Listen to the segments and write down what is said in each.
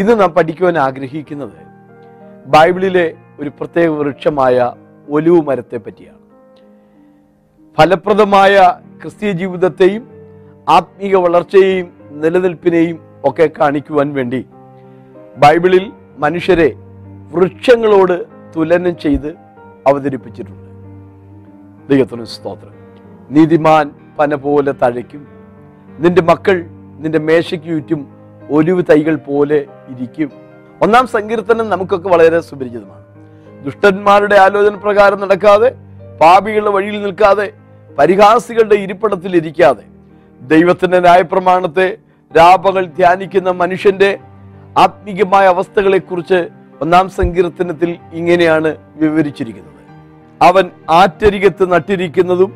ഇന്ന് നാം പഠിക്കുവാൻ ആഗ്രഹിക്കുന്നത് ബൈബിളിലെ ഒരു പ്രത്യേക വൃക്ഷമായ ഒലിവ് മരത്തെ പറ്റിയാണ്. ഫലപ്രദമായ ക്രിസ്തീയ ജീവിതത്തെയും ആത്മീക വളർച്ചയെയും നിലനിൽപ്പിനെയും ഒക്കെ കാണിക്കുവാൻ വേണ്ടി ബൈബിളിൽ മനുഷ്യരെ വൃക്ഷങ്ങളോട് തുലനം ചെയ്ത് അവതരിപ്പിച്ചിട്ടുണ്ട്. ദൈവത്തിന് സ്തോത്രം. നീതിമാൻ പന പോലെ തഴയ്ക്കും. നിന്റെ മക്കൾ നിന്റെ മേശയ്ക്ക് ചുറ്റും ഒലിവ് തൈകൾ പോലെ ഇരിക്കും. ഒന്നാം സങ്കീർത്തനം നമുക്കൊക്കെ വളരെ സുപരിചിതമാണ്. ദുഷ്ടന്മാരുടെ ആലോചന പ്രകാരം നടക്കാതെ പാപികളുടെ വഴിയിൽ നിൽക്കാതെ പരിഹാസികളുടെ ഇരിപ്പിടത്തിൽ ഇരിക്കാതെ ദൈവത്തിന്റെ ന്യായപ്രമാണത്തെ രാപകൾ ധ്യാനിക്കുന്ന മനുഷ്യന്റെ ആത്മീകമായ അവസ്ഥകളെക്കുറിച്ച് ഒന്നാം സങ്കീർത്തനത്തിൽ ഇങ്ങനെയാണ് വിവരിച്ചിരിക്കുന്നത്. അവൻ ആറ്റരികത്ത് നട്ടിരിക്കുന്നതും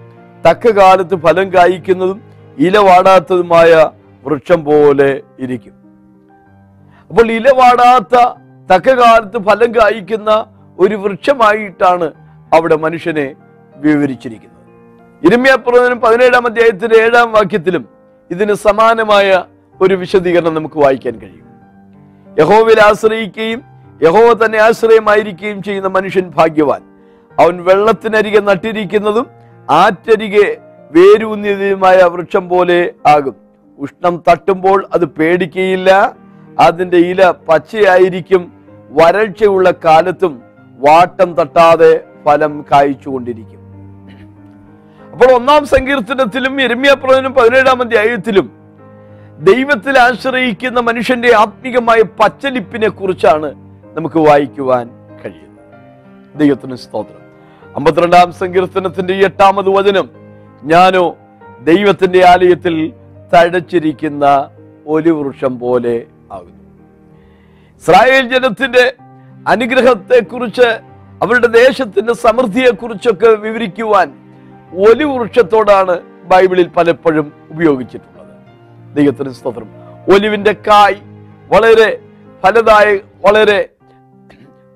തക്ക കാലത്ത് ഫലം കായ്ക്കുന്നതും ഇല വാടാത്തതുമായ വൃക്ഷം പോലെ ഇരിക്കും. അപ്പോൾ ഇല വാടാത്ത തക്ക കാലത്ത് ഫലം കായ്ക്കുന്ന ഒരു വൃക്ഷമായിട്ടാണ് അവിടെ മനുഷ്യനെ വിവരിച്ചിരിക്കുന്നത്. ഇരമ്യാപ്രവചനം പതിനേഴാം അധ്യായത്തിന്റെ ഏഴാം വാക്യത്തിലും ഇതിന് സമാനമായ ഒരു വിശദീകരണം നമുക്ക് വായിക്കാൻ കഴിയും. യഹോവിൽ ആശ്രയിക്കുകയും യഹോവ തന്നെ ആശ്രയമായിരിക്കുകയും ചെയ്യുന്ന മനുഷ്യൻ ഭാഗ്യവാൻ. അവൻ വെള്ളത്തിനരികെ നട്ടിരിക്കുന്നതും ആറ്റരികെ വേരൂന്നിയതുമായ വൃക്ഷം പോലെ ആകും. ഉഷ്ണം തട്ടുമ്പോൾ അത് പേടിക്കുകയില്ല അതിന്റെ ഇല പച്ചയായിരിക്കും. വരൾച്ചയുള്ള കാലത്തും വാട്ടം തട്ടാതെ ഫലം കായ്ച്ചുകൊണ്ടിരിക്കും. അപ്പോൾ ഒന്നാം സങ്കീർത്തനത്തിലും എരമ്യാപ്രവചനം പതിനേഴാം അധ്യായത്തിലും ദൈവത്തിൽ ആശ്രയിക്കുന്ന മനുഷ്യന്റെ ആത്മീകമായ പച്ചലിപ്പിനെ കുറിച്ചാണ് നമുക്ക് വായിക്കുവാൻ കഴിയുന്നത്. ദൈവത്തിന് സ്തോത്രം. അമ്പത്തിരണ്ടാം സങ്കീർത്തനത്തിന്റെ എട്ടാമത് വചനം ഞാനോ ദൈവത്തിന്റെ ആലയത്തിൽ തഴച്ചിരിക്കുന്ന ഒരു വൃക്ഷം പോലെ ആകുന്നു. ഇസ്രായേൽ ജനത്തിന്റെ അനുഗ്രഹത്തെക്കുറിച്ച് അവരുടെ ദേശത്തിന്റെ സമൃദ്ധിയെക്കുറിച്ചൊക്കെ വിവരിക്കുവാൻ ഒലി വൃക്ഷത്തോടാണ് ബൈബിളിൽ പലപ്പോഴും ഉപയോഗിച്ചിട്ടുള്ളത്. ദൈവത്തിന് സ്തോത്രം. ഒലിവിന്റെ കായ് വളരെ ഫലദായ വളരെ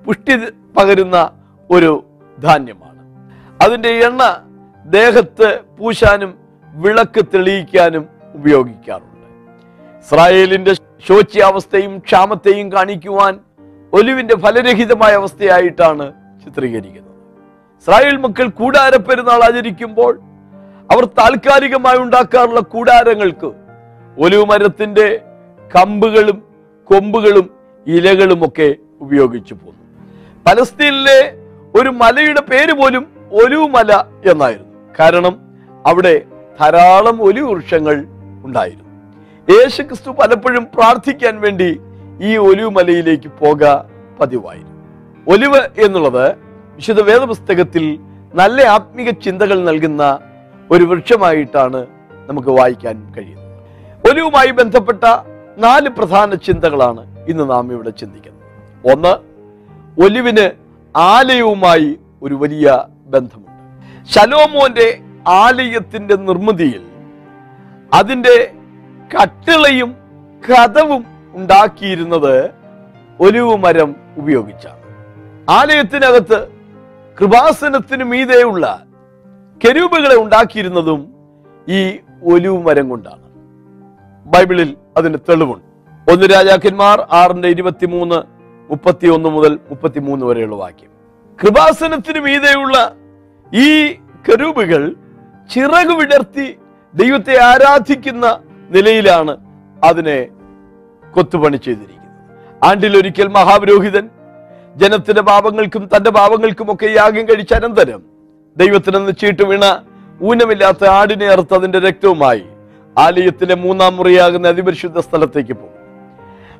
പുഷ്ടി പകരുന്ന ഒരു ധാന്യമാണ്. അതിന്റെ എണ്ണ ദേഹത്ത് പൂശാനും വിളക്ക് തെളിയിക്കാനും ഉപയോഗിക്കാറുണ്ട്. ഇസ്രായേലിന്റെ ശോച്യാവസ്ഥയും ക്ഷാമത്തെയും കാണിക്കുവാൻ ഒലിവിന്റെ ഫലരഹിതമായ അവസ്ഥയായിട്ടാണ് ചിത്രീകരിക്കുന്നത്. ഇസ്രായേൽ മക്കൾ കൂടാര പെരുന്നാൾ ആചരിക്കുമ്പോൾ അവർ താൽക്കാലികമായി ഉണ്ടാക്കാറുള്ള കൂടാരങ്ങൾക്ക് ഒലിവ് മരത്തിന്റെ കമ്പുകളും കൊമ്പുകളും ഇലകളുമൊക്കെ ഉപയോഗിച്ചു പോന്നു. പലസ്തീനിലെ ഒരു മലയുടെ പേര് പോലും ഒലിവ് മല എന്നായിരുന്നു. കാരണം അവിടെ ധാരാളം ഒലിവ് വൃക്ഷങ്ങൾ ഉണ്ടായിരുന്നു. യേശു ക്രിസ്തു പലപ്പോഴും പ്രാർത്ഥിക്കാൻ വേണ്ടി ഈ ഒലിവ് മലയിലേക്ക് പോക പതിവായിരുന്നു. ഒലിവ് എന്നുള്ളത് വിശുദ്ധ വേദപുസ്തകത്തിൽ നല്ല ആത്മീക ചിന്തകൾ നൽകുന്ന ഒരു വൃക്ഷമായിട്ടാണ് നമുക്ക് വായിക്കാൻ കഴിയുന്നത്. ഒലിവുമായി ബന്ധപ്പെട്ട നാല് പ്രധാന ചിന്തകളാണ് ഇന്ന് നാം ഇവിടെ ചിന്തിക്കുന്നത്. ഒന്ന് ഒലിവിന് ആലയവുമായി ഒരു വലിയ ബന്ധമുണ്ട്. ശലോമോന്റെ ആലയത്തിന്റെ നിർമ്മിതിയിൽ അതിന്റെ കട്ടിളയും കഥവും ഉണ്ടാക്കിയിരുന്നത് ഒലിവ് മരം ഉപയോഗിച്ചാണ്. ആലയത്തിനകത്ത് കൃപാസനത്തിനു മീതെയുള്ള കെരൂബുകളെ ഉണ്ടാക്കിയിരുന്നതും ഈ ഒലിവ് മരം കൊണ്ടാണ്. ബൈബിളിൽ അതിന് തെളിവുണ്ട്. ഒന്ന് രാജാക്കന്മാർ ആറിന്റെ ഇരുപത്തിമൂന്ന് മുപ്പത്തി ഒന്ന് മുതൽ മുപ്പത്തിമൂന്ന് വരെയുള്ള വാക്യം. കൃപാസനത്തിനു മീതെയുള്ള ഈ കരൂപുകൾ ചിറകു വിടർത്തി ദൈവത്തെ ആരാധിക്കുന്ന നിലയിലാണ് അതിനെ കൊത്തുപണി ചെയ്തിരിക്കുന്നത്. ആണ്ടിലൊരിക്കൽ മഹാപുരോഹിതൻ ജനത്തിന്റെ പാപങ്ങൾക്കും തന്റെ പാപങ്ങൾക്കും ഒക്കെ യാഗം കഴിച്ച അനന്തരം ദൈവത്തിനെന്ന് ചീട്ട് വീണ ഊനമില്ലാത്ത ആടിനെ അറുത്ത് അതിന്റെ രക്തവുമായി ആലയത്തിലെ മൂന്നാം മുറിയാകുന്ന അതിപരിശുദ്ധ സ്ഥലത്തേക്ക് പോകും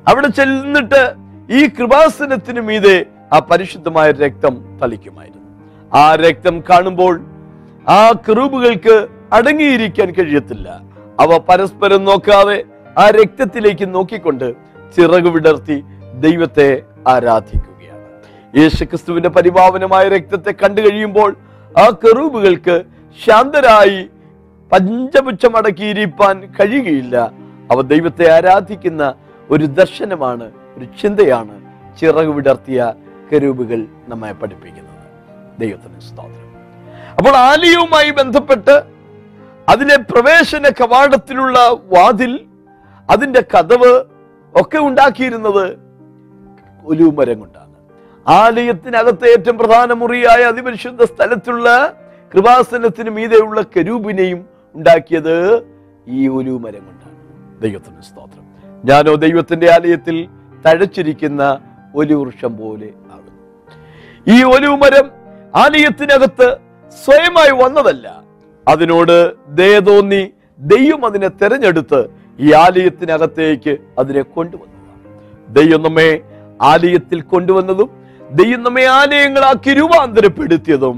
അവിടെ ചെന്നിട്ട് ഈ കൃപാസനത്തിനു മീതെ ആ പരിശുദ്ധമായ രക്തം തളിക്കുമായിരുന്നു. ആ രക്തം കാണുമ്പോൾ ആ കെറൂബുകൾക്ക് അടങ്ങിയിരിക്കാൻ കഴിയത്തില്ല. അവ പരസ്പരം നോക്കാതെ ആ രക്തത്തിലേക്ക് നോക്കിക്കൊണ്ട് ചിറക് വിടർത്തി ദൈവത്തെ ആരാധിക്കുകയാണ്. യേശുക്രിസ്തുവിന്റെ പരിപാവനമായ രക്തത്തെ കണ്ടു കഴിയുമ്പോൾ ആ കെറൂബുകൾക്ക് ശാന്തരായി പഞ്ചപുച്ഛമടക്കിയിരിക്കാൻ കഴിയുകയില്ല. അവ ദൈവത്തെ ആരാധിക്കുന്ന ഒരു ദർശനമാണ് ഒരു ചിന്തയാണ് ചിറക് വിടർത്തിയ കരൂപുകൾ നമ്മെ പഠിപ്പിക്കുന്നത്. ദൈവത്തിന് സ്തോത്രം. അപ്പോൾ ആലയവുമായി ബന്ധപ്പെട്ട് അതിലെ പ്രവേശന കവാടത്തിലുള്ള വാതിൽ അതിന്റെ കഥവ് ഒക്കെ ഉണ്ടാക്കിയിരുന്നത് ഒലിവുമരം കൊണ്ടാണ് ആലയത്തിനകത്തെ ഏറ്റവും പ്രധാന മുറിയായ അതിപരിശുദ്ധ സ്ഥലത്തുള്ള കൃപാസനത്തിന് മീതെയുള്ള കരൂപിനെയും ഉണ്ടാക്കിയത് ഈ ഒലിവുമരം കൊണ്ടാണ് ദൈവത്തിന് സ്തോത്രം. ഞാനോ ദൈവത്തിന്റെ ആലയത്തിൽ തഴച്ചിരിക്കുന്ന ഒലിവൃക്ഷം പോലെ ആകുന്നു. ഈ ഒലിവുമരം ആലയത്തിനകത്ത് സ്വയമായി വന്നതല്ല അതിനോട് ദയ തോന്നി ദൈവം അതിനെ തെരഞ്ഞെടുത്ത് ഈ ആലയത്തിനകത്തേക്ക് അതിനെ കൊണ്ടുവന്നു ദൈവം നമ്മെ ആലയത്തിൽ കൊണ്ടുവന്നതും ദൈവം നമ്മെ ആലയങ്ങളാക്കി രൂപാന്തരപ്പെടുത്തിയതും.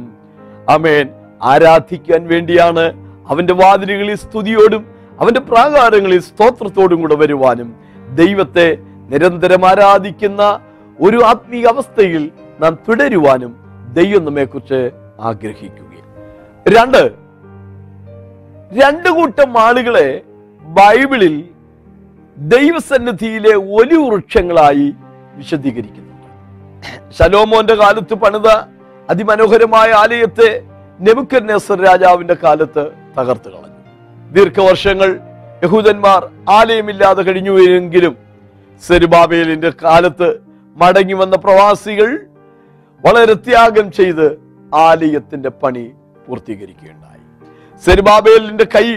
അമേൻ ആരാധിക്കാൻ വേണ്ടിയാണ് അവന്റെ വാതിലുകളിൽ സ്തുതിയോടും അവന്റെ പ്രാകാരങ്ങളിൽ സ്തോത്രത്തോടും കൂടെ വരുവാനും ദൈവത്തെ നിരന്തരം ആരാധിക്കുന്ന ഒരു ആത്മീയ അവസ്ഥയിൽ നാം തുടരുവാനും ദൈവം നമ്മെക്കുറിച്ച് ആഗ്രഹിക്കുകയും രണ്ട് രണ്ട് കൂട്ടം ആളുകളെ ബൈബിളിൽ ദൈവസന്നിധിയിലെ ഒലി വൃക്ഷങ്ങളായി വിശദീകരിക്കുന്നുണ്ട് ശലോമോന്റെ കാലത്ത് പണിത അതിമനോഹരമായ ആലയത്തെ നെബുക്കന്നേസർ രാജാവിന്റെ കാലത്ത് തകർത്ത് കളഞ്ഞു. ദീർഘവർഷങ്ങൾ യഹൂദന്മാർ ആലയമില്ലാതെ കഴിഞ്ഞു എങ്കിലും സെരുബാബേലിന്റെ കാലത്ത് മടങ്ങി വന്ന പ്രവാസികൾ വളരെ ത്യാഗം ചെയ്ത് ആലയത്തിന്റെ പണി പൂർത്തീകരിക്കുകയുണ്ടായി. സെരുബാബേലിന്റെ കൈ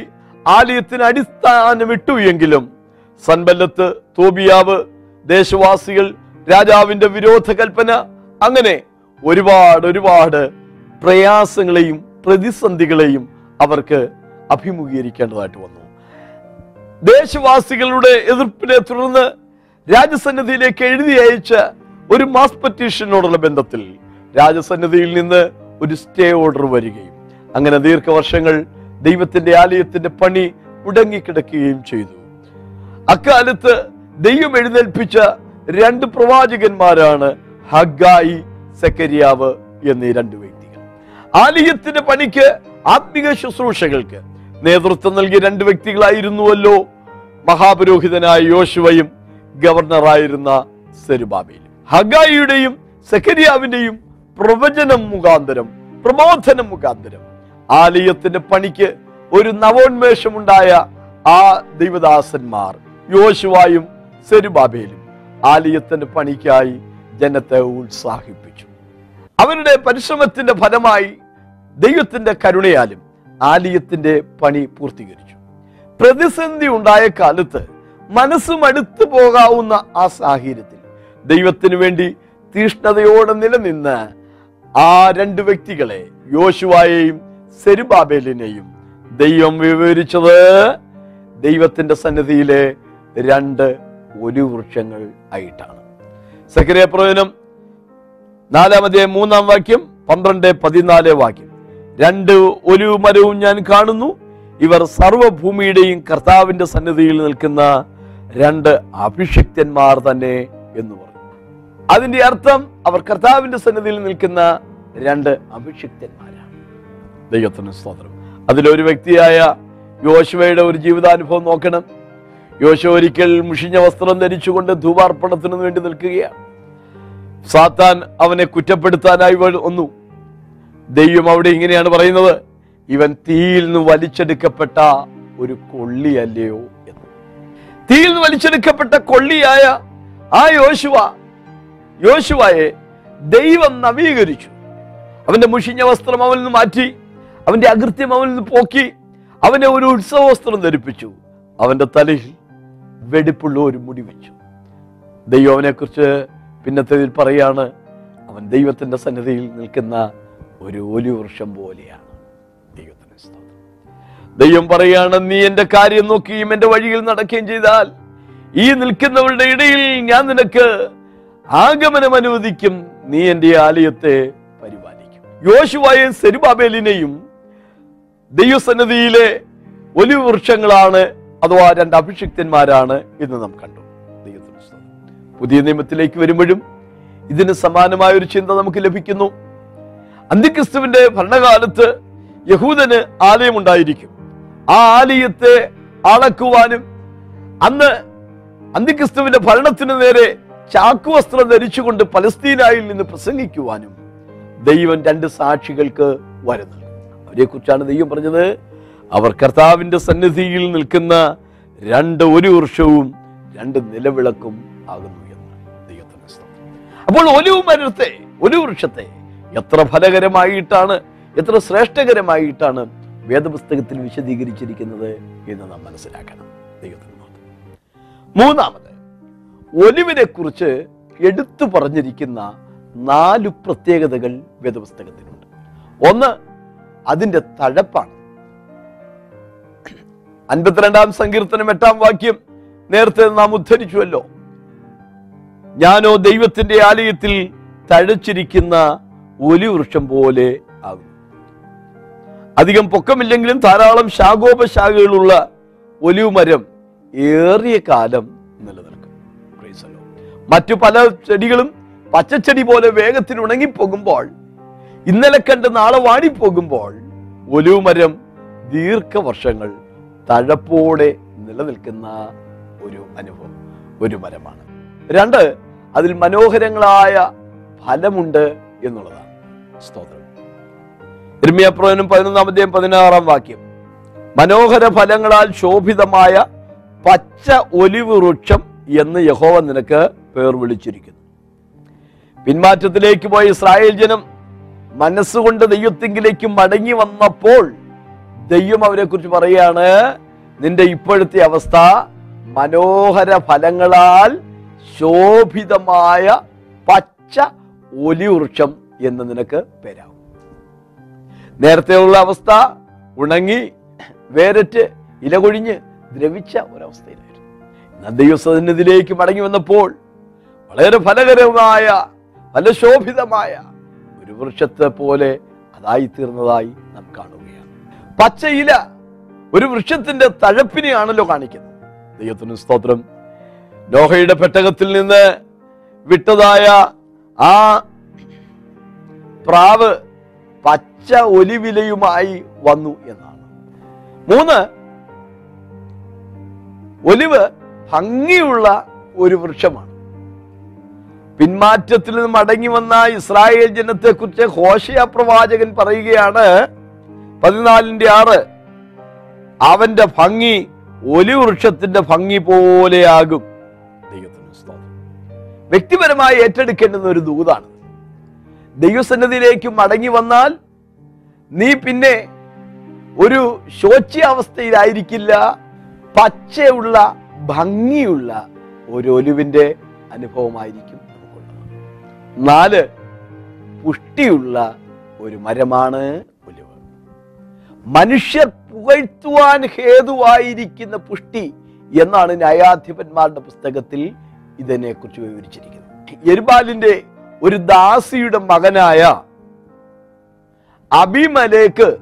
ആലയത്തിന് അടിസ്ഥാനം വിട്ടു എങ്കിലും സൻബല്ലത്ത് തോബിയാവ് ദേശവാസികൾ രാജാവിന്റെ വിരോധ കൽപ്പന അങ്ങനെ ഒരുപാട് ഒരുപാട് പ്രയാസങ്ങളെയും പ്രതിസന്ധികളെയും അവർക്ക് അഭിമുഖീകരിക്കേണ്ടതായിട്ട് വന്നു. ദേശവാസികളുടെ എതിർപ്പിനെ തുടർന്ന് രാജസന്നിധിയിലേക്ക് എഴുതി അയച്ച ഒരു മാസ് പെറ്റീഷനോടുള്ള ബന്ധത്തിൽ രാജസന്നിധിയിൽ നിന്ന് ഒരു സ്റ്റേ ഓർഡർ വരികയും അങ്ങനെ ദീർഘവർഷങ്ങൾ ദൈവത്തിന്റെ ആലയത്തിന്റെ പണി മുടങ്ങിക്കിടക്കുകയും ചെയ്തു. അക്കാലത്ത് ദൈവം എഴുന്നേൽപ്പിച്ച രണ്ട് പ്രവാചകന്മാരാണ് ഹഗായി സെക്കരിയാവ് എന്നീ രണ്ട് വ്യക്തികൾ. ആലയത്തിന്റെ പണിക്ക് ആത്മീക ശുശ്രൂഷകൾക്ക് നേതൃത്വം നൽകിയ രണ്ട് വ്യക്തികളായിരുന്നുവല്ലോ മഹാപുരോഹിതനായ യോശുവയും ഗവർണറായിരുന്ന സെരുബാബയിലും ഹഗായിയുടെയും സെക്കരിയാവിന്റെയും പ്രവചനം മുഖാന്തരം പ്രബോധനം മുഖാന്തരം ആലയത്തിന്റെ പണിക്ക് ഒരു നവോന്മേഷമുണ്ടായ ആ ദൈവദാസന്മാർ യോശുവായും സെരുബാബേലും ആലയത്തിന്റെ പണിക്കായി ജനത്തെ ഉത്സാഹിപ്പിച്ചു. അവരുടെ പരിശ്രമത്തിന്റെ ഫലമായി ദൈവത്തിന്റെ കരുണയാലും ആലയത്തിന്റെ പണി പൂർത്തീകരിച്ചു. പ്രതിസന്ധി ഉണ്ടായ കാലത്ത് മനസ്സ് പോകാവുന്ന ആ സാഹചര്യത്തിൽ ദൈവത്തിനു വേണ്ടി തീഷ്ണതയോടെ നിലനിന്ന് ആ രണ്ട് വ്യക്തികളെ യോശുവായെയും സെരുബാബേലിനെയും ദൈവം വിവരിച്ചത് ദൈവത്തിന്റെ സന്നിധിയിലെ രണ്ട് ഒരു വൃക്ഷങ്ങൾ ആയിട്ടാണ്. സക്രിയ പ്രവചനം നാലാമതേ മൂന്നാം വാക്യം പന്ത്രണ്ട് പതിനാല് വാക്യം. രണ്ട് ഒരു മരവും ഞാൻ കാണുന്നു. ഇവർ സർവഭൂമിയുടെയും കർത്താവിന്റെ സന്നിധിയിൽ നിൽക്കുന്ന രണ്ട് അഭിഷിക്തന്മാർ തന്നെ എന്ന് പറഞ്ഞു. അതിന്റെ അർത്ഥം അവർ കർത്താവിന്റെ സന്നിധിയിൽ നിൽക്കുന്ന രണ്ട് അഭിഷിക്തന്മാരാണ്. ദൈവത്തിന് സ്തോത്രം. അതിലൊരു വ്യക്തിയായ യോശുവയുടെ ഒരു ജീവിതാനുഭവം നോക്കണം. യോശു ഒരിക്കൽ മുഷിഞ്ഞ വസ്ത്രം ധരിച്ചുകൊണ്ട് ധൂപാർപ്പണത്തിന് വേണ്ടി നിൽക്കുകയാണ്. സാത്താൻ അവനെ കുറ്റപ്പെടുത്താനായി വന്നു. ദൈവം അവിടെ ഇങ്ങനെയാണ് പറയുന്നത്. ഇവൻ തീയിൽ നിന്ന് വലിച്ചെടുക്കപ്പെട്ട ഒരു കൊള്ളിയല്ലയോ? എന്ന്. തീയിൽ നിന്ന് വലിച്ചെടുക്കപ്പെട്ട കൊള്ളിയായ ആ യോശുവ യോശുവയെ ദൈവം നവീകരിച്ചു. അവന്റെ മുഷിഞ്ഞ വസ്ത്രം അവനിൽ നിന്ന് മാറ്റി. അവന്റെ അകൃത്യം അവനിൽ പോക്കി. അവനെ ഒരു ഉത്സവവസ്ത്രം ധരിപ്പിച്ചു. അവന്റെ തലയിൽ വെടിപ്പുള്ള ഒരു മുടി വെച്ചു. ദൈവം അവനെക്കുറിച്ച് പിന്നത്തേതിൽ പറയാണ് അവൻ ദൈവത്തിന്റെ സന്നിധിയിൽ നിൽക്കുന്ന ഒരു ഒലി വൃക്ഷം പോലെയാണ് ദൈവത്തിന്റെ ദൈവം പറയാണ് നീ എന്റെ കാര്യം നോക്കുകയും എന്റെ വഴിയിൽ നടക്കുകയും ചെയ്താൽ ഈ നിൽക്കുന്നവരുടെ ഇടയിൽ ഞാൻ നിനക്ക് ആഗമനം അനുവദിക്കും. നീ എന്റെ ആലയത്തെ പരിപാലിക്കും. യോശുവായും സെരുബാബേലിനെയും ദൈവസന്നിധിയിലെ വലിയ വൃക്ഷങ്ങളാണ് അഥവാ രണ്ട് അഭിഷിക്തന്മാരാണ് എന്ന് നാം കണ്ടു. പുതിയ നിയമത്തിലേക്ക് വരുമ്പോഴും ഇതിന് സമാനമായ ഒരു ചിന്ത നമുക്ക് ലഭിക്കുന്നു. അന്ത്യക്രിസ്തുവിന്റെ ഭരണകാലത്ത് യഹൂദന് ആലയമുണ്ടായിരിക്കും. ആ ആലയത്തെ അളക്കുവാനും അന്ന് അന്ത്യക്രിസ്തുവിന്റെ ഭരണത്തിന് നേരെ ചാക്കുവസ്ത്രം ധരിച്ചുകൊണ്ട് പലസ്തീനായിൽ നിന്ന് പ്രസംഗിക്കുവാനും ദൈവം രണ്ട് സാക്ഷികൾക്ക് വരുന്നു അവരെ കുറിച്ചാണ് ദൈവം പറഞ്ഞത് അവർ കർത്താവിന്റെ സന്നിധിയിൽ നിൽക്കുന്ന രണ്ട് ഒരു വൃക്ഷവും രണ്ട് നിലവിളക്കും ആകുന്നു എന്ന് ദൈവത്തിന്റെ. അപ്പോൾ ഒരു മരത്തെ ഒരു വൃക്ഷത്തെ എത്ര ഫലകരമായിട്ടാണ് എത്ര ശ്രേഷ്ഠകരമായിട്ടാണ് വേദപുസ്തകത്തിൽ വിശദീകരിച്ചിരിക്കുന്നത് എന്ന് നാം മനസ്സിലാക്കണം ദൈവത്തിന്. മൂന്നാമത് ഒലിവിനെ കുറിച്ച് എടുത്തു പറഞ്ഞിരിക്കുന്ന നാല് പ്രത്യേകതകൾ വേദപുസ്തകത്തിനുണ്ട് ഒന്ന് അതിന്റെ തഴപ്പാണ്. അൻപത്തിരണ്ടാം സങ്കീർത്തനം എട്ടാം വാക്യം നേരത്തെ നാം ഉദ്ധരിച്ചുവല്ലോ. ഞാനോ ദൈവത്തിന്റെ ആലയത്തിൽ തഴച്ചിരിക്കുന്ന ഒലി വൃക്ഷം പോലെ ആകും അധികം പൊക്കമില്ലെങ്കിലും ധാരാളം ശാഖോപശാഖകളുള്ള ഒലിവ് മരം ഏറിയ കാലം നിലനിൽക്കും. മറ്റു പല ചെടികളും പച്ചച്ചെടി പോലെ വേഗത്തിൽ ഉണങ്ങിപ്പോകുമ്പോൾ ഇന്നലെ കണ്ട് നാളെ വാടിപ്പോകുമ്പോൾ ഒലുമരം മരം ദീർഘവർഷങ്ങൾ തഴപ്പോടെ നിലനിൽക്കുന്ന ഒരു അനുഭവം ഒരു മരമാണ്. രണ്ട് അതിൽ മനോഹരങ്ങളായ ഫലമുണ്ട് എന്നുള്ളതാണ് സ്തോത്രം. ഇർമിയപ്രവനും പതിനൊന്നാം അധ്യായം പതിനാറാം വാക്യം. മനോഹര ഫലങ്ങളാൽ ശോഭിതമായ പച്ച ഒലിവ് വൃക്ഷം എന്ന് യഹോവ നിനക്ക് പേർ വിളിച്ചിരിക്കുന്നു. പിന്മാറ്റത്തിലേക്ക് പോയ ഇസ്രായേൽ ജനം മനസ്സുകൊണ്ട് ദൈവത്തിങ്കിലേക്ക് മടങ്ങി വന്നപ്പോൾ ദൈവം അവരെ കുറിച്ച് പറയാണ് നിന്റെ ഇപ്പോഴത്തെ അവസ്ഥ മനോഹര ഫലങ്ങളാൽ ശോഭിതമായ പച്ച ഒലിവൃക്ഷം എന്ന് നിനക്ക് പേരാവും നേരത്തെയുള്ള അവസ്ഥ ഉണങ്ങി വേരറ്റ് ഇല കൊഴിഞ്ഞ് ദ്രവിച്ച ഒരവസ്ഥയിലായിരുന്നു. എന്നാൽ ദൈവസന്നിധിയിലേക്ക് മടങ്ങി വന്നപ്പോൾ വളരെ ഫലകരമായ ഫലശോഭിതമായ ഒരു വൃക്ഷത്തെ പോലെ അതായി തീർന്നതായി നാം കാണുകയാണ്. പച്ചയില ഒരു വൃക്ഷത്തിന്റെ തഴപ്പിനെയാണല്ലോ കാണിക്കുന്നത്. ദൈവത്തിന് സ്തോത്രം. ലോഹയുടെ പെട്ടകത്തിൽ നിന്ന് വിട്ടതായ ആ പ്രാവ് പച്ച ഒലിവിലയുമായി വന്നു എന്നാണ്. മൂന്ന് ഒലിവ് ഭംഗിയുള്ള ഒരു വൃക്ഷമാണ്. പിന്മാറ്റത്തിൽ നിന്ന് മടങ്ങി വന്ന ഇസ്രായേൽ ജനത്തെ കുറിച്ച് ഹോഷയ പ്രവാചകൻ പറയുകയാണ്. പതിനാലിന്റെ ആറ് അവന്റെ ഭംഗി ഒലി വൃക്ഷത്തിന്റെ ഭംഗി പോലെയാകും വ്യക്തിപരമായി ഏറ്റെടുക്കേണ്ടുന്ന ഒരു ദൂതാണ്. ദൈവസന്നിധിയിലേക്ക് മടങ്ങി വന്നാൽ നീ പിന്നെ ഒരു ശോച്യാവസ്ഥയിലായിരിക്കില്ല പച്ചയുള്ള ഭംഗിയുള്ള ഒരു ഒലിവിന്റെ അനുഭവമായിരിക്കും. നാല് പുഷ്ടിയുള്ള ഒരു മരമാണ് ഒലിവ്. മനുഷ്യർ പുകഴ്ത്തുവാൻ ഹേതുവായിരിക്കുന്ന പുഷ്ടി എന്നാണ് ന്യായാധിപന്മാരുടെ പുസ്തകത്തിൽ ഇതിനെക്കുറിച്ച് വിവരിച്ചിരിക്കുന്നത്. എരുബാലിന്റെ ഒരു ദാസിയുടെ മകനായ അബിമലേക്ക്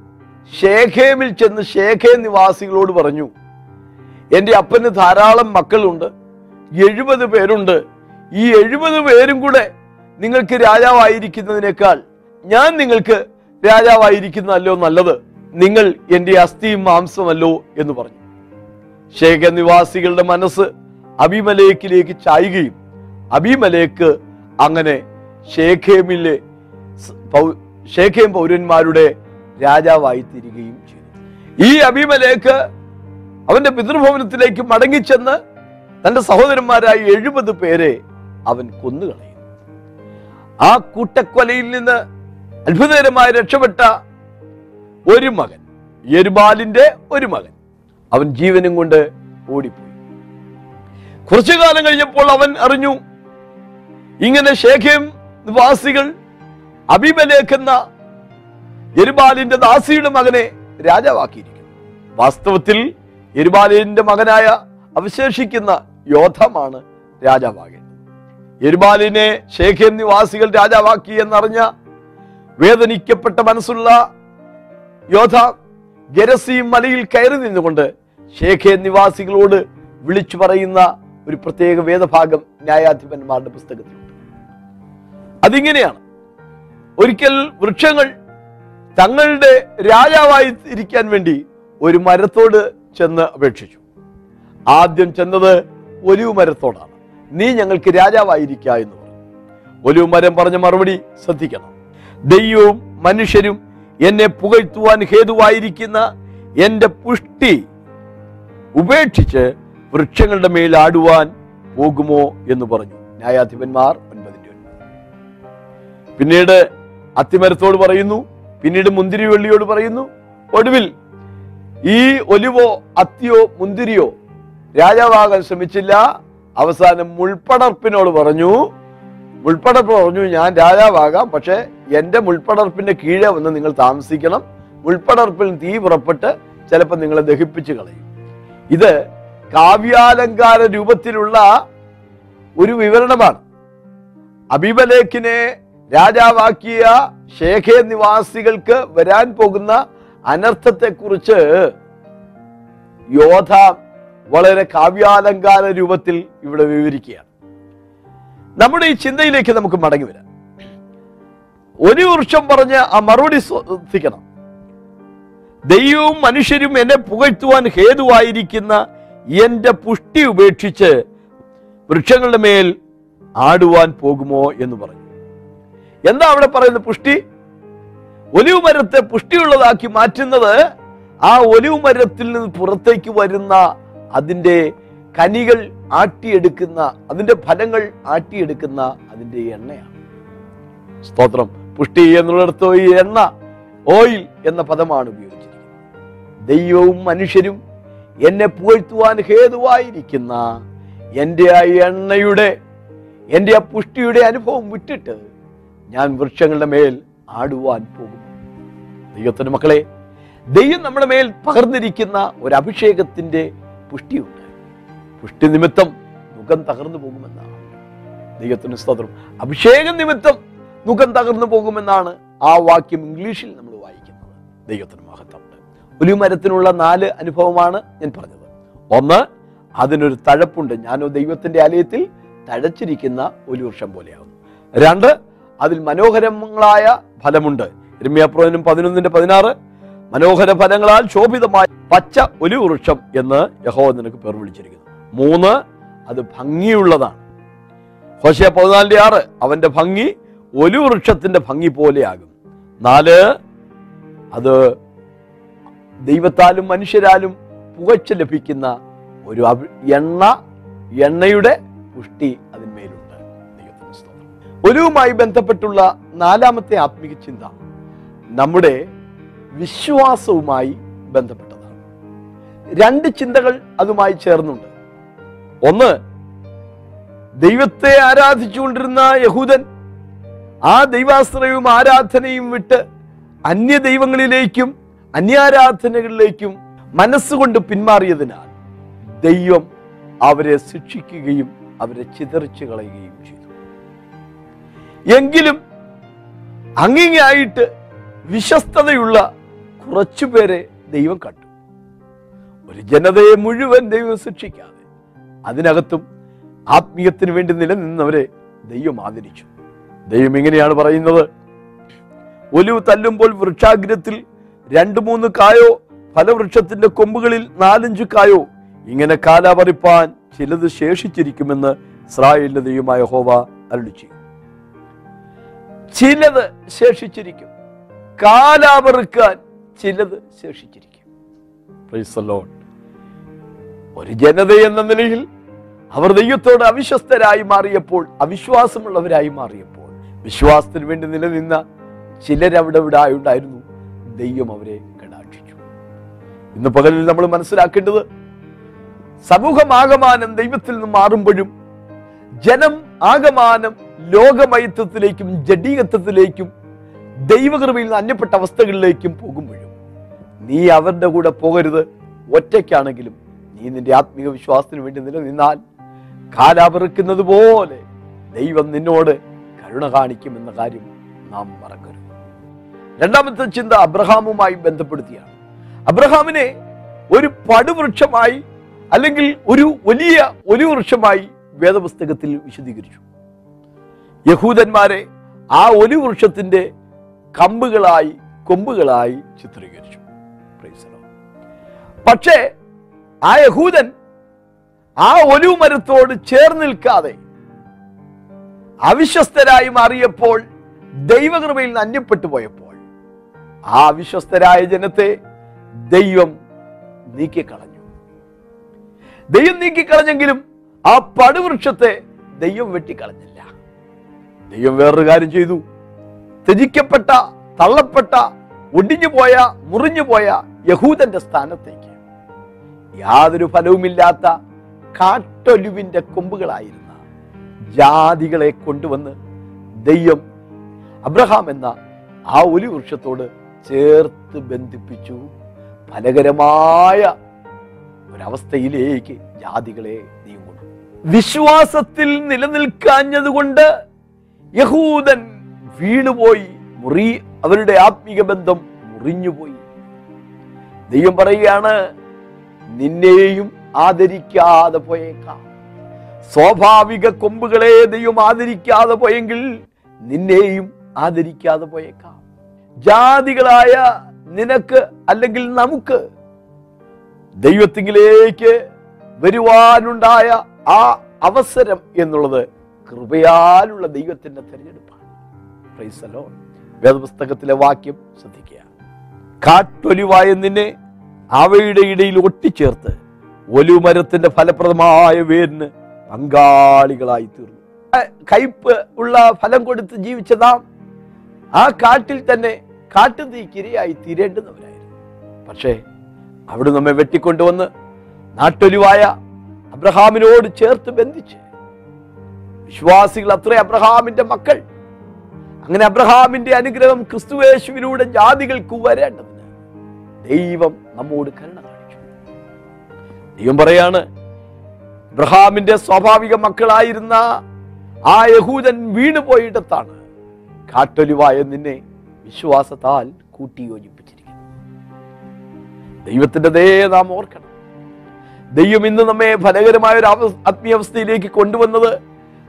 ഷേഖേമിൽ ചെന്ന് ഷേഖേ നിവാസികളോട് പറഞ്ഞു എന്റെ അപ്പന് ധാരാളം മക്കളുണ്ട് എഴുപത് പേരുണ്ട്. ഈ എഴുപത് പേരും കൂടെ നിങ്ങൾക്ക് രാജാവായിരിക്കുന്നതിനേക്കാൾ ഞാൻ നിങ്ങൾക്ക് രാജാവായിരിക്കുന്നതല്ലോ നല്ലത്. നിങ്ങൾ എന്റെ അസ്ഥിയും മാംസമല്ലോ എന്ന് പറഞ്ഞു. ശേഖ നിവാസികളുടെ മനസ്സ് അബിമലേക്കിലേക്ക് ചായുകയും അബിമലേക്ക് അങ്ങനെ ഷേഖേമിലെ ഷേഖേം പൗരന്മാരുടെ രാജാവായി തീരുകയും ചെയ്തു. ഈ അബിമലേക്ക് അവന്റെ പിതൃഭവനത്തിലേക്ക് മടങ്ങിച്ചെന്ന് തന്റെ സഹോദരന്മാരായ എഴുപത് പേരെ അവൻ കൊന്നുകളയും. ആ കൂട്ടക്കൊലയിൽ നിന്ന് അത്ഭുതകരമായി രക്ഷപ്പെട്ട ഒരു മകൻ യരുബാലിന്റെ ഒരു മകൻ അവൻ ജീവനും കൊണ്ട് ഓടിപ്പോയി. കുറച്ചു കാലം കഴിഞ്ഞപ്പോൾ അവൻ അറിഞ്ഞു ഇങ്ങനെ ശേഖം നിവാസികൾ അഭിമലേക്കുന്ന എരുബാലിന്റെ ദാസിയുടെ മകനെ രാജാവാക്കിയിരിക്കുന്നു. വാസ്തവത്തിൽ എരുബാലിന്റെ മകനായ അവശേഷിക്കുന്ന യോധമാണ് രാജാവാകേണ്ടത് എരുബാലിനെ ശേഖേം നിവാസികൾ രാജാവാക്കി എന്നറിഞ്ഞ വേദനിക്കപ്പെട്ട മനസ്സുള്ള യോധ ഗരസീം മലയിൽ കയറി നിന്നുകൊണ്ട് ശേഖേ നിവാസികളോട് വിളിച്ചു പറയുന്ന ഒരു പ്രത്യേക വേദഭാഗം ന്യായാധിപന്മാരുടെ പുസ്തകത്തിലുണ്ട്. അതിങ്ങനെയാണ്. ഒരിക്കൽ വൃക്ഷങ്ങൾ തങ്ങളുടെ രാജാവായി ഇരിക്കാൻ വേണ്ടി ഒരു മരത്തോട് ചെന്ന് അപേക്ഷിച്ചു. ആദ്യം ചെന്നത് ഒരു മരത്തോടാണ്. നീ ഞങ്ങൾക്ക് രാജാവായിരിക്ക എന്ന് പറഞ്ഞു. ഒലിവ് മരം പറഞ്ഞ മറുപടി ശ്രദ്ധിക്കണം. ദൈവവും മനുഷ്യരും എന്നെ പുകഴ്ത്തുവാൻ ഹേതുവായിരിക്കുന്ന എന്റെ പുഷ്ടി ഉപേക്ഷിച്ച് വൃക്ഷങ്ങളുടെ മേൽ ആടുവാൻ പോകുമോ എന്ന് പറഞ്ഞു. ന്യായാധിപന്മാർ ഒൻപതിന്റെ ഒൻപത്. പിന്നീട് അത്തിമരത്തോട് പറയുന്നു. പിന്നീട് മുന്തിരി വെള്ളിയോട് പറയുന്നു. ഒടുവിൽ ഈ ഒലിവോ അത്തിയോ മുന്തിരിയോ രാജാവാകാൻ ശ്രമിച്ചില്ല. അവസാനം മുൾപ്പടർപ്പിനോട് പറഞ്ഞു. മുൾപ്പടർപ്പ് പറഞ്ഞു ഞാൻ രാജാവാകാം പക്ഷെ എന്റെ മുൾപ്പടർപ്പിന്റെ കീഴെ വന്ന് നിങ്ങൾ താമസിക്കണം. മുൾപ്പടർപ്പിൽ തീ പുറപ്പെട്ട് ചിലപ്പോൾ നിങ്ങളെ ദഹിപ്പിച്ച് കളയും. ഇത് കാവ്യാലങ്കാര രൂപത്തിലുള്ള ഒരു വിവരണമാണ്. അബിബലേഖിനെ രാജാവാക്കിയ ശേഖ നിവാസികൾക്ക് വരാൻ പോകുന്ന അനർത്ഥത്തെക്കുറിച്ച് യോധ വളരെ കാവ്യാലങ്കാര രൂപത്തിൽ ഇവിടെ വിവരിക്കുകയാണ്. നമ്മുടെ ഈ ചിന്തയിലേക്ക് നമുക്ക് മടങ്ങി വരാം. ഒരു വർഷം പറഞ്ഞ് ആ മറുപടി ശ്രദ്ധിക്കണം. ദൈവവും മനുഷ്യരും എന്നെ പുകഴ്ത്തുവാൻ ഹേതുവായിരിക്കുന്ന എന്റെ പുഷ്ടി ഉപേക്ഷിച്ച് വൃക്ഷങ്ങളുടെ മേൽ ആടുവാൻ പോകുമോ എന്ന് പറഞ്ഞു. എന്താ അവിടെ പറയുന്ന പുഷ്ടി? ഒലിവ് മരത്തെ പുഷ്ടിയുള്ളതാക്കി മാറ്റുന്നത് ആ ഒലിവ് മരത്തിൽ നിന്ന് പുറത്തേക്ക് വരുന്ന അതിന്റെ കനികൾ ആട്ടിയെടുക്കുന്ന അതിന്റെ ഫലങ്ങൾ ആട്ടിയെടുക്കുന്ന അതിന്റെ എണ്ണയാണ്. സ്തോത്രം. പുഷ്ടി എന്നുള്ളിടത്ത് ഈ എണ്ണ ഓയിൽ എന്ന പദമാണ് ഉപയോഗിച്ചിരിക്കുന്നത്. ദൈവവും മനുഷ്യരും എന്നെ പുകഴ്ത്തുവാൻ ഹേതുവായിരിക്കുന്ന എന്റെ ആ എണ്ണയുടെ എന്റെ ആ പുഷ്ടിയുടെ അനുഭവം വിട്ടിട്ട് ഞാൻ വൃക്ഷങ്ങളുടെ മേൽ ആടുവാൻ പോകും ദൈവത്തിന്റെ മക്കളെ ദൈവം നമ്മുടെ മേൽ പകർന്നിരിക്കുന്ന ഒരു അഭിഷേകത്തിന്റെ പുഷ്ടിയുണ്ട്. പുഷ്ടി നിമിത്തം മുഖം തകർന്നു പോകുമെന്നാണ്. ദൈവത്തിന് സ്തോത്രം. അഭിഷേകം നിമിത്തം മുഖം തകർന്നു പോകുമെന്നാണ് ആ വാക്യം ഇംഗ്ലീഷിൽ നമ്മൾ വായിക്കുന്നത്. ദൈവത്തിന് മഹത്വമുണ്ട്. ഒരു മരത്തിനുള്ള നാല് അനുഭവമാണ് ഞാൻ പറഞ്ഞത്. ഒന്ന് അതിനൊരു തഴപ്പുണ്ട്. ഞാനോ ദൈവത്തിന്റെ ആലയത്തിൽ തഴച്ചിരിക്കുന്ന ഒരു വർഷം പോലെയാകുന്നു രണ്ട് അതിൽ മനോഹരങ്ങളായ ഫലമുണ്ട്. രമ്യാപ്രോനും പതിനൊന്നിന്റെ പതിനാറ് മനോഹര ഫലങ്ങളാൽ ശോഭിതമായ പച്ച ഒലി വൃക്ഷം എന്ന് യഹോവ നിനക്ക് പേർ വിളിച്ചിരിക്കുന്നു. മൂന്ന് അത് ഭംഗിയുള്ളതാണ്. ഹോശയ പതിനാലിന്റെ ആറ് അവന്റെ ഭംഗി ഒലി വൃക്ഷത്തിന്റെ ഭംഗി പോലെയാകും. നാല് അത് ദൈവത്താലും മനുഷ്യരാലും പുകച്ച് ലഭിക്കുന്ന ഒരു എണ്ണ എണ്ണയുടെ പുഷ്ടി അതിന്മേലുണ്ട്. ദൈവത്തിന് സ്തോത്രം. ബന്ധപ്പെട്ടുള്ള നാലാമത്തെ ആത്മീക ചിന്ത. നമ്മുടെ വിശ്വാസവുമായി ബന്ധപ്പെട്ടതാണ്. രണ്ട് ചിന്തകൾ അതുമായി ചേർന്നുണ്ട്. ഒന്ന് ദൈവത്തെ ആരാധിച്ചുകൊണ്ടിരുന്ന യഹൂദൻ ആ ദൈവാശ്രയവും ആരാധനയും വിട്ട് അന്യ ദൈവങ്ങളിലേക്കും അന്യാരാധനകളിലേക്കും മനസ്സുകൊണ്ട് പിന്മാറിയതിനാൽ ദൈവം അവരെ ശിക്ഷിക്കുകയും അവരെ ചിതറിച്ചു കളയുകയും ചെയ്തു. എങ്കിലും അങ്ങിങ്ങായിട്ട് വിശ്വസ്തതയുള്ള കുറച്ചുപേരെ ദൈവം കണ്ടു. ഒരു ജനതയെ മുഴുവൻ ദൈവം ശിക്ഷിക്കാതെ അതിനകത്തും ആത്മീയത്തിന് വേണ്ടി നിലനിന്നവരെ ദൈവം ആദരിച്ചു. ദൈവം ഇങ്ങനെയാണ് പറയുന്നത്. ഒലിവ് തല്ലുമ്പോൾ വൃക്ഷാഗ്രത്തിൽ രണ്ട് മൂന്ന് കായോ ഫലവൃക്ഷത്തിന്റെ കൊമ്പുകളിൽ നാലഞ്ച് കായോ ഇങ്ങനെ കാലാപറിപ്പാൻ ചിലത് ശേഷിച്ചിരിക്കുമെന്ന് ഇസ്രായേലിന്റെ ദൈവമായ ഹോവ അരുളി ചിലത് ശേഷിച്ചിരിക്കും. കാലാപറുക്കാൻ ചിലത് ശേഷിച്ചിരിക്കും. ഒരു ജനത എന്ന നിലയിൽ അവർ ദൈവത്തോട് അവിശ്വസ്തരായി മാറിയപ്പോൾ അവിശ്വാസമുള്ളവരായി മാറിയപ്പോൾ വിശ്വാസത്തിന് വേണ്ടി നിലനിന്ന ചിലരവിടെ ഇവിടെ ഉണ്ടായിരുന്നു. ദൈവം അവരെ കടാക്ഷിച്ചു. ഇന്ന് പകലിൽ നമ്മൾ മനസ്സിലാക്കേണ്ടത് സമൂഹമാകമാനം ദൈവത്തിൽ നിന്ന് മാറുമ്പോഴും ജനം ആകമാനം ലോകമയത്വത്തിലേക്കും ജഡീകത്വത്തിലേക്കും ദൈവകൃപയിൽ നിന്ന് അന്യപ്പെട്ട അവസ്ഥകളിലേക്കും പോകുമ്പോഴും നീ അവരുടെ കൂടെ പോകരുത്. ഒറ്റയ്ക്കാണെങ്കിലും നീ നിന്റെ ആത്മീയ വിശ്വാസത്തിന് വേണ്ടി നിലനിന്നാൽ കാലാപെറുക്കുന്നത് പോലെ ദൈവം നിന്നോട് കരുണ കാണിക്കുമെന്ന കാര്യം നാം മറക്കരുത്. രണ്ടാമത്തെ ചിന്ത അബ്രഹാമുമായി ബന്ധപ്പെടുത്തിയാണ്. അബ്രഹാമിനെ ഒരു പടുവൃക്ഷമായി അല്ലെങ്കിൽ ഒരു വലിയ ഒരു വൃക്ഷമായി വേദപുസ്തകത്തിൽ വിശദീകരിച്ചു. യഹൂദന്മാരെ ആ ഒരു വൃക്ഷത്തിന്റെ കമ്പുകളായി കൊമ്പുകളായി ചിത്രീകരിച്ചു. The പക്ഷേ ആ യഹൂദൻ ആ ഒലിവ് മരത്തോട് ചേർന്ന് നിൽക്കാതെ അവിശ്വസ്തരായി മാറിയപ്പോൾ ദൈവകൃപയിൽ നിന്ന് അന്യപ്പെട്ടു പോയപ്പോൾ ആ അവിശ്വസ്തരായ ജനത്തെ ദൈവം നീക്കിക്കളഞ്ഞു. ദൈവം നീക്കിക്കളഞ്ഞെങ്കിലും ആ പടുവൃക്ഷത്തെ ദൈവം വെട്ടിക്കളഞ്ഞില്ല. ദൈവം വേറൊരു കാര്യം ചെയ്തു. ത്യജിക്കപ്പെട്ട തള്ളപ്പെട്ട ഒടിഞ്ഞു പോയ മുറിഞ്ഞു മുറിഞ്ഞുപോയ യഹൂദന്റെ സ്ഥാനത്തേക്ക്. യാതൊരു ഫലവുമില്ലാത്ത കാട്ടൊലുവിന്റെ കൊമ്പുകളായിരുന്ന ജാതികളെ കൊണ്ടുവന്ന് ദൈവം അബ്രഹാം എന്ന ആ ഒലി വൃക്ഷത്തോട് ചേർത്ത് ബന്ധിപ്പിച്ചു. ഫലകരമായ ഒരവസ്ഥയിലേക്ക് ജാതികളെ നീങ്ങുന്നു വിശ്വാസത്തിൽ നിലനിൽക്കാഞ്ഞതുകൊണ്ട് യഹൂദൻ വീണുപോയി. മുറി അവരുടെ ആത്മീക ബന്ധം മുറിഞ്ഞുപോയി. ദൈവം പറയുകയാണ് നിന്നെയും ആദരിക്കാതെ പോയേക്കാം. സ്വാഭാവിക കൊമ്പുകളെ ദൈവം ആദരിക്കാതെ പോയെങ്കിൽ നിന്നെയും ആദരിക്കാതെ പോയേക്കാം. ജാതികളായ നിനക്ക് അല്ലെങ്കിൽ നമുക്ക് ദൈവത്തിങ്കിലേക്ക് വരുവാനുണ്ടായ ആ അവസരം എന്നുള്ളത് കൃപയാലുള്ള ദൈവത്തിന്റെ തെരഞ്ഞെടുപ്പാണ്. വേദപുസ്തകത്തിലെ വാക്യം ശ്രദ്ധിക്കുക. കാട്ടൊലിവായ നിന്നെ അവയുടെ ഇടയിൽ ഒട്ടിച്ചേർത്ത് ഒലുമരത്തിന്റെ ഫലപ്രദമായ വേരിന് പങ്കാളികളായി തീർന്നു. കയ്പ് ഉള്ള ഫലം കൊടുത്ത് ജീവിച്ച നാം ആ കാട്ടിൽ തന്നെ കാട്ടുതീക്കിരയായി തീരേണ്ടുന്നവരായിരുന്നു. പക്ഷേ അവിടെ നമ്മെ വെട്ടിക്കൊണ്ടുവന്ന് നാട്ടൊലിവായ അബ്രഹാമിനോട് ചേർത്ത് ബന്ധിച്ച് വിശ്വാസികൾ അത്ര അബ്രഹാമിന്റെ മക്കൾ. അങ്ങനെ അബ്രഹാമിന്റെ അനുഗ്രഹം ക്രിസ്തുവേശുവിലൂടെ ജാതികൾക്ക് വരേണ്ടതിന് ദൈവം നമ്മോട് കരുണ കാണിച്ചു. ദൈവം പറയാണ് ഇബ്രഹാമിന്റെ സ്വാഭാവിക മക്കളായിരുന്ന ആ യഹൂദൻ വീണുപോയിടത്താണ്. കാട്ടൊലിവായ നിന്നെ വിശ്വാസത്താൽ കൂട്ടിയോജിപ്പിച്ചിരിക്കുന്നു. ദൈവത്തിന്റെ ദേ നാം ഓർക്കണം. ദൈവം ഇന്ന് നമ്മെ ഫലകരമായ ഒരു ആത്മീയാവസ്ഥയിലേക്ക് കൊണ്ടുവന്നത്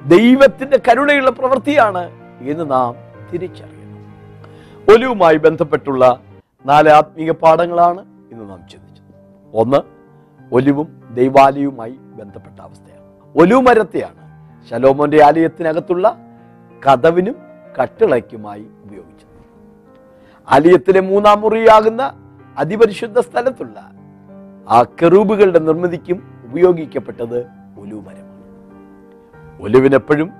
ദൈവത്തിന്റെ കരുണയുള്ള പ്രവൃത്തിയാണ് എന്ന് നാം തിരിച്ചറിയണം. ഒലിവുമായി ബന്ധപ്പെട്ടുള്ള നാല് ആത്മീയ പാഠങ്ങളാണ് ഇന്ന് നാം ചിന്തിച്ചത്. ഒന്ന് ഒലിവും ദൈവാലയവുമായി ബന്ധപ്പെട്ട അവസ്ഥയാണ്. ഒലിവ് മരത്തെയാണ് ശലോമോന്റെ ആലയത്തിനകത്തുള്ള കഥവിനും കട്ടിളയ്ക്കുമായി ഉപയോഗിച്ചത്. ആലയത്തിലെ മൂന്നാം മുറിയാകുന്ന അതിപരിശുദ്ധ സ്ഥലത്തുള്ള ആ കെറൂബുകളുടെ നിർമ്മിതിക്കും ഉപയോഗിക്കപ്പെട്ടത് ഒലിവ് മരമാണ് ഒലിവിനെപ്പോഴും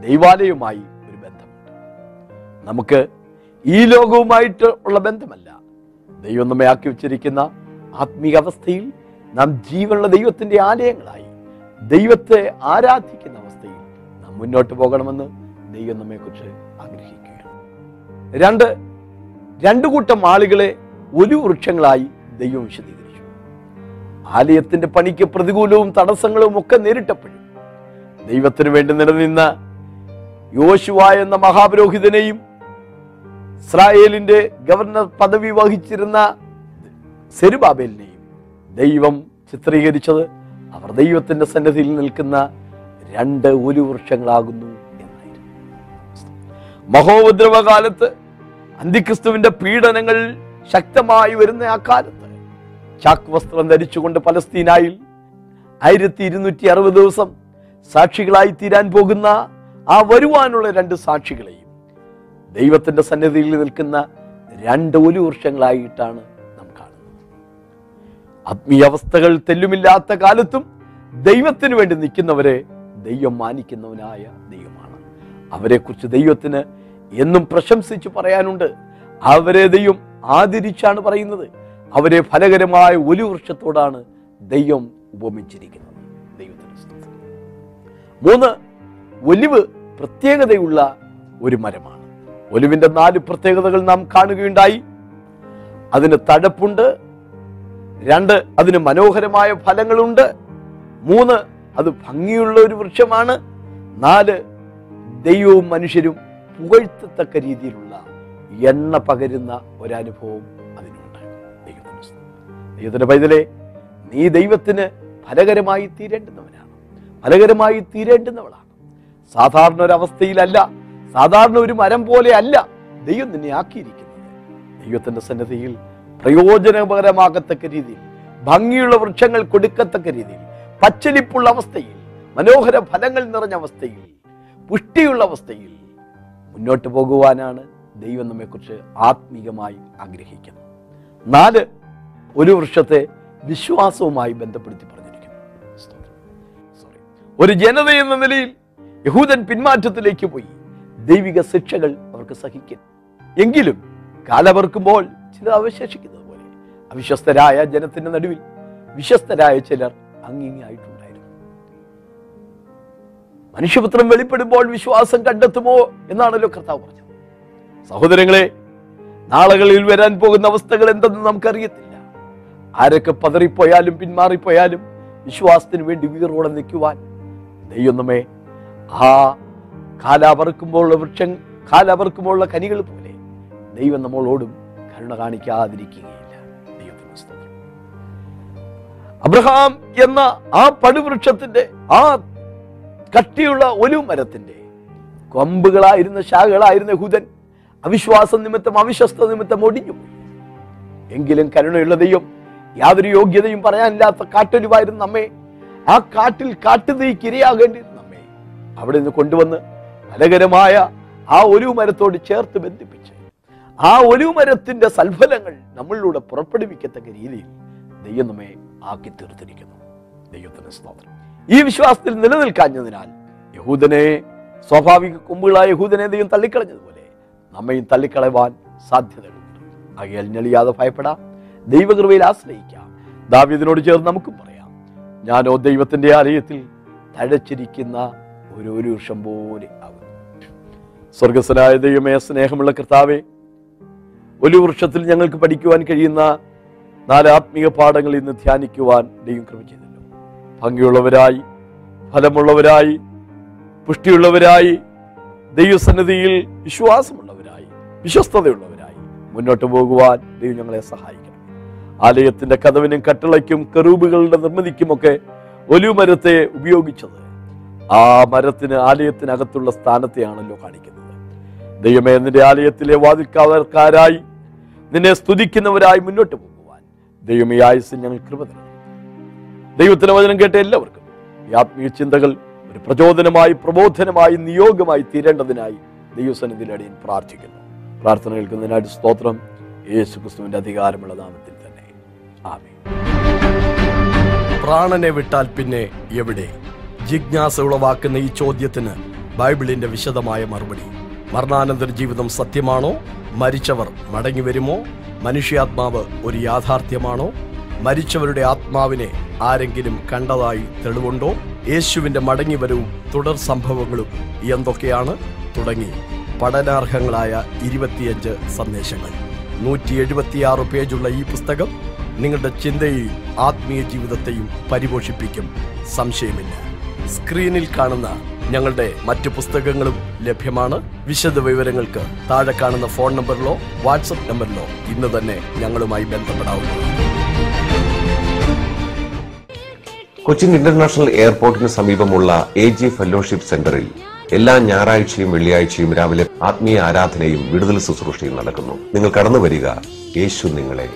ദൈവാലയവുമായി ഒരു ബന്ധമുണ്ട്. നമുക്ക് ഈ ലോകവുമായിട്ട് ഉള്ള ബന്ധമല്ല ദൈവം നമ്മെ ആക്കി വെച്ചിരിക്കുന്ന ആത്മീക അവസ്ഥയിൽ നാം ജീവനുള്ള ദൈവത്തിന്റെ ആലയങ്ങളായി ദൈവത്തെ ആരാധിക്കുന്ന അവസ്ഥയിൽ നാം മുന്നോട്ട് പോകണമെന്ന് ദൈവം നമ്മെക്കുറിച്ച് ആഗ്രഹിക്കുകയാണ്. രണ്ട് രണ്ടു കൂട്ടം ആളുകളെ ഒരു വൃക്ഷങ്ങളായി ദൈവം വിശദീകരിച്ചു. ആലയത്തിന്റെ പണിക്ക് പ്രതികൂലവും തടസ്സങ്ങളും ഒക്കെ നേരിട്ടപ്പോഴും ദൈവത്തിന് വേണ്ടി നിലനിന്ന യോശുവ എന്ന മഹാപുരോഹിതനെയും ഇസ്രായേലിന്റെ ഗവർണർ പദവി വഹിച്ചിരുന്ന സെരുബാബേലിനെയും ദൈവം ചിത്രീകരിച്ചത് അവർ ദൈവത്തിന്റെ സന്നിധിയിൽ നിൽക്കുന്ന രണ്ട് ഒരു വൃക്ഷങ്ങളാകുന്നു മഹോപദ്രവകാലത്ത് അന്തിക്രിസ്തുവിന്റെ പീഡനങ്ങൾ ശക്തമായി വരുന്ന ആ കാലത്ത് ചാക്ക് വസ്ത്രം ധരിച്ചുകൊണ്ട് പലസ്തീനായിൽ ആയിരത്തി ഇരുന്നൂറ്റി അറുപത് ദിവസം സാക്ഷികളായി തീരാൻ പോകുന്ന ആ വരുവാനുള്ള രണ്ട് സാക്ഷികളെയും ദൈവത്തിന്റെ സന്നിധിയിൽ നിൽക്കുന്ന രണ്ട് ഒരു വൃക്ഷങ്ങളായിട്ടാണ് നാം കാണുന്നത്. ആത്മീയ അവസ്ഥകൾ തെല്ലുമില്ലാത്ത കാലത്തും ദൈവത്തിന് വേണ്ടി നിൽക്കുന്നവരെ ദൈവം മാനിക്കുന്നവനായ ദൈവമാണ്. അവരെക്കുറിച്ച് ദൈവത്തിന് എന്നും പ്രശംസിച്ച് പറയാനുണ്ട്. അവരെ ദൈവം ആദരിച്ചാണ് പറയുന്നത്. അവരെ ഫലകരമായ ഒരു വൃക്ഷത്തോടാണ് ദൈവം ഉപമിച്ചിരിക്കുന്നത്. ദൈവത്തിന്. മൂന്ന് ഒലിവ് പ്രത്യേകതയുള്ള ഒരു മരമാണ്. ഒലിവിന്റെ നാല് പ്രത്യേകതകൾ നാം കാണുകയുണ്ടായി. അതിന് തഴപ്പുണ്ട് രണ്ട് അതിന് മനോഹരമായ ഫലങ്ങളുണ്ട്. മൂന്ന് അത് ഭംഗിയുള്ള ഒരു വൃക്ഷമാണ്. നാല് ദൈവവും മനുഷ്യരും പുകഴ്ത്തത്തക്ക രീതിയിലുള്ള എണ്ണ പകരുന്ന ഒരനുഭവം അതിനുണ്ട്. ദൈവത്തിന് ദൈവത്തിന്റെ പൈതലെ നീ ദൈവത്തിന് ഫലകരമായി തീരേണ്ടുന്നവനാണ്. ഫലകരമായി തീരേണ്ടുന്നവളാണ്. സാധാരണ ഒരവസ്ഥയിലല്ല സാധാരണ ഒരു മരം പോലെ അല്ല ദൈവം നിന്നെ ആക്കിയിരിക്കുന്നത്. ദൈവത്തിന്റെ സന്നദ്ധിയിൽ പ്രയോജനപരമാകത്തക്ക രീതിയിൽ ഭംഗിയുള്ള വൃക്ഷങ്ങൾ കൊടുക്കത്തക്ക രീതിയിൽ പച്ചലിപ്പുള്ള അവസ്ഥയിൽ മനോഹര ഫലങ്ങൾ നിറഞ്ഞ അവസ്ഥയിൽ പുഷ്ടിയുള്ള അവസ്ഥയിൽ മുന്നോട്ട് പോകുവാനാണ് ദൈവം നമ്മെക്കുറിച്ച് ആത്മീകമായി ആഗ്രഹിക്കുന്നത്. നാല് ഒരു വൃക്ഷത്തെ വിശ്വാസവുമായി ബന്ധപ്പെടുത്തി പറഞ്ഞിരിക്കുന്നു. സോറി ഒരു ജനത എന്ന നിലയിൽ യഹൂദൻ പിന്മാറ്റത്തിലേക്ക് പോയി. ദൈവിക ശിക്ഷകൾ അവർക്ക് സഹിക്കും. എങ്കിലും കാലവർക്കുമ്പോൾ ചിലർ അവശേഷിക്കുന്നത് പോലെ. അവിശ്വസ്തരായ ജനത്തിന്റെ നടുവിൽ വിശ്വസ്തരായ ചിലർ അങ്ങിങ്ങായിട്ടുണ്ടായിരുന്നു. മനുഷ്യപുത്രം വെളിപ്പെടുമ്പോൾ വിശ്വാസം കണ്ടെത്തുമോ എന്നാണല്ലോ കർത്താവ് പറഞ്ഞത്. സഹോദരങ്ങളെ നാളുകളിൽ വരാൻ പോകുന്ന അവസ്ഥകൾ എന്തെന്ന് നമുക്കറിയത്തില്ല. ആരൊക്കെ പതറിപ്പോയാലും പിന്മാറിപ്പോയാലും വിശ്വാസത്തിന് വേണ്ടി വീറോടെ നിൽക്കുവാൻ ദൈവം ആ കാലാവർക്കുമ്പോഴുള്ള വൃക്ഷം കാലാവർക്കുമ്പോഴുള്ള കനികൾ പോലെ ദൈവം നമ്മളോടും കരുണ കാണിക്കാതിരിക്കുകയില്ല. അബ്രഹാം എന്ന ആ പടുവൃക്ഷത്തിന്റെ ആ കട്ടിയുള്ള ഒലിവ് മരത്തിന്റെ കൊമ്പുകളായിരുന്ന ശാഖകളായിരുന്ന ഹുദൻ അവിശ്വാസം നിമിത്തം അവിശ്വസ്ത നിമിത്തം ഒടിഞ്ഞു എങ്കിലും കരുണയുള്ള ദൈവം യാതൊരു യോഗ്യതയും പറയാനില്ലാത്ത കാട്ടൊരുവായിരുന്നു നമ്മെ. ആ കാട്ടിൽ കാട്ടുതീക്ക് നമ്മെ. അവിടെ നിന്ന് കൊണ്ടുവന്ന് ഫലകരമായ ആ ഒരു മരത്തോട് ചേർത്ത് ബന്ധിപ്പിച്ച് ആ ഒരു മരത്തിന്റെ സൽഫലങ്ങൾ നമ്മളിലൂടെ പുറപ്പെടുവിക്കത്തക്ക രീതിയിൽ ദൈവം നമ്മെ ആക്കി തീർത്തിരിക്കുന്നു. ദൈവത്തിന് സ്തോത്രം. ഈ വിശ്വാസത്തിൽ നിലനിൽക്കാഞ്ഞതിനാൽ യഹൂദനെ സ്വാഭാവിക കൊമ്പുകളായ യഹൂദനെ ദൈവം തള്ളിക്കളഞ്ഞതുപോലെ നമ്മയും തള്ളിക്കളയുവാൻ സാധ്യതകളുണ്ട്. ആകെ ഞെളിയാതെ ഭയപ്പെടാം. ദൈവകൃപയിൽ ആശ്രയിക്കാം. ദാവീദിനോട് ചേർന്ന് നമുക്കും പറയാം. ഞാനോ ദൈവത്തിന്റെ ആലയത്തിൽ തഴച്ചിരിക്കുന്ന ഒരു വൃക്ഷം പോലെ ആകുന്നു. സ്വർഗസ്വനായ ദൈവമേ സ്നേഹമുള്ള കർത്താവെ ഒരു വൃക്ഷത്തിൽ ഞങ്ങൾക്ക് പഠിക്കുവാൻ കഴിയുന്ന നാല് ആത്മീയ പാഠങ്ങൾ ഇന്ന് ധ്യാനിക്കുവാൻ ദൈവം കൃപ ചെയ്തല്ലോ ഭംഗിയുള്ളവരായി ഫലമുള്ളവരായി പുഷ്ടിയുള്ളവരായി ദൈവസന്നിധിയിൽ വിശ്വാസമുള്ളവരായി വിശ്വസ്തതയുള്ളവരായി മുന്നോട്ട് പോകുവാൻ ദൈവം ഞങ്ങളെ സഹായിക്കണം. ആലയത്തിന്റെ കഥവിനും കട്ടളയ്ക്കും കെറൂബുകളുടെ നിർമ്മിതിക്കുമൊക്കെ ഒലിവുമരത്തെ ഉപയോഗിച്ചത് ആ മരത്തിന് ആലയത്തിനകത്തുള്ള സ്ഥാനത്തെയാണല്ലോ കാണിക്കുന്നത്. ദൈവമേ നിന്റെ ആലയത്തിലെ വാതിൽക്കാവർക്കാരായി നിന്നെ സ്തുതിക്കുന്നവരായി മുന്നോട്ട് പോകുവാൻ ദൈവമേ ആയുസ് ഞങ്ങൾ കൃപ തരണം ദൈവത്തിന്റെ വചനം കേട്ട എല്ലാവർക്കും ഈ ആത്മീയ ചിന്തകൾ ഒരു പ്രചോദനമായി പ്രബോധനമായി നിയോഗമായി തീരേണ്ടതിനായി ദൈവസന്നിധിയിൽ അടിയൻ പ്രാർത്ഥിക്കുന്നു. പ്രാർത്ഥന കേൾക്കുന്നതിനായിട്ട് സ്തോത്രം. യേശു ക്രിസ്തുവിന്റെ അധികാരമുള്ള നാമത്തിൽ തന്നെ. ആമേ പ്രാണനെ വിട്ടാൽ പിന്നെ എവിടെ? ജിജ്ഞാസ ഉളവാക്കുന്ന ഈ ചോദ്യത്തിന് ബൈബിളിന്റെ വിശദമായ മറുപടി. മരണാനന്തര ജീവിതം സത്യമാണോ? മരിച്ചവർ മടങ്ങി വരുമോ? മനുഷ്യാത്മാവ് ഒരു യാഥാർത്ഥ്യമാണോ? മരിച്ചവരുടെ ആത്മാവിനെ ആരെങ്കിലും കണ്ടതായി തെളിവുണ്ടോ? യേശുവിന്റെ മടങ്ങിവരവും തുടർ സംഭവങ്ങളും എന്തൊക്കെയാണ്? തുടങ്ങി. പഠനാർഹങ്ങളായ ഇരുപത്തിയഞ്ച് സന്ദേശങ്ങൾ. നൂറ്റി എഴുപത്തിയാറ് പേജുള്ള ഈ പുസ്തകം നിങ്ങളുടെ ചിന്തയെയും ആത്മീയ ജീവിതത്തെയും പരിപോഷിപ്പിക്കും. സംശയമില്ല. സ്ക്രീനിൽ കാണുന്ന ഞങ്ങളുടെ മറ്റു പുസ്തകങ്ങളും ലഭ്യമാണ്. വിശദ വിവരങ്ങൾക്ക് താഴെ കാണുന്ന ഫോൺ നമ്പറിലോ വാട്സപ്പ് നമ്പറിലോ ഇന്ന് തന്നെ ഞങ്ങളുമായി ബന്ധപ്പെടാവുന്നതാണ്. കൊച്ചിൻ ഇന്റർനാഷണൽ എയർപോർട്ടിന് സമീപമുള്ള എ ജി ഫെലോഷിപ്പ് സെന്ററിൽ എല്ലാ ഞായറാഴ്ചയും വെള്ളിയാഴ്ചയും രാവിലെ ആത്മീയ ആരാധനയും വിടുതൽ ശുശ്രൂഷയും നടക്കുന്നു. നിങ്ങൾ കടന്നു വരിക. യേശു നിങ്ങളെ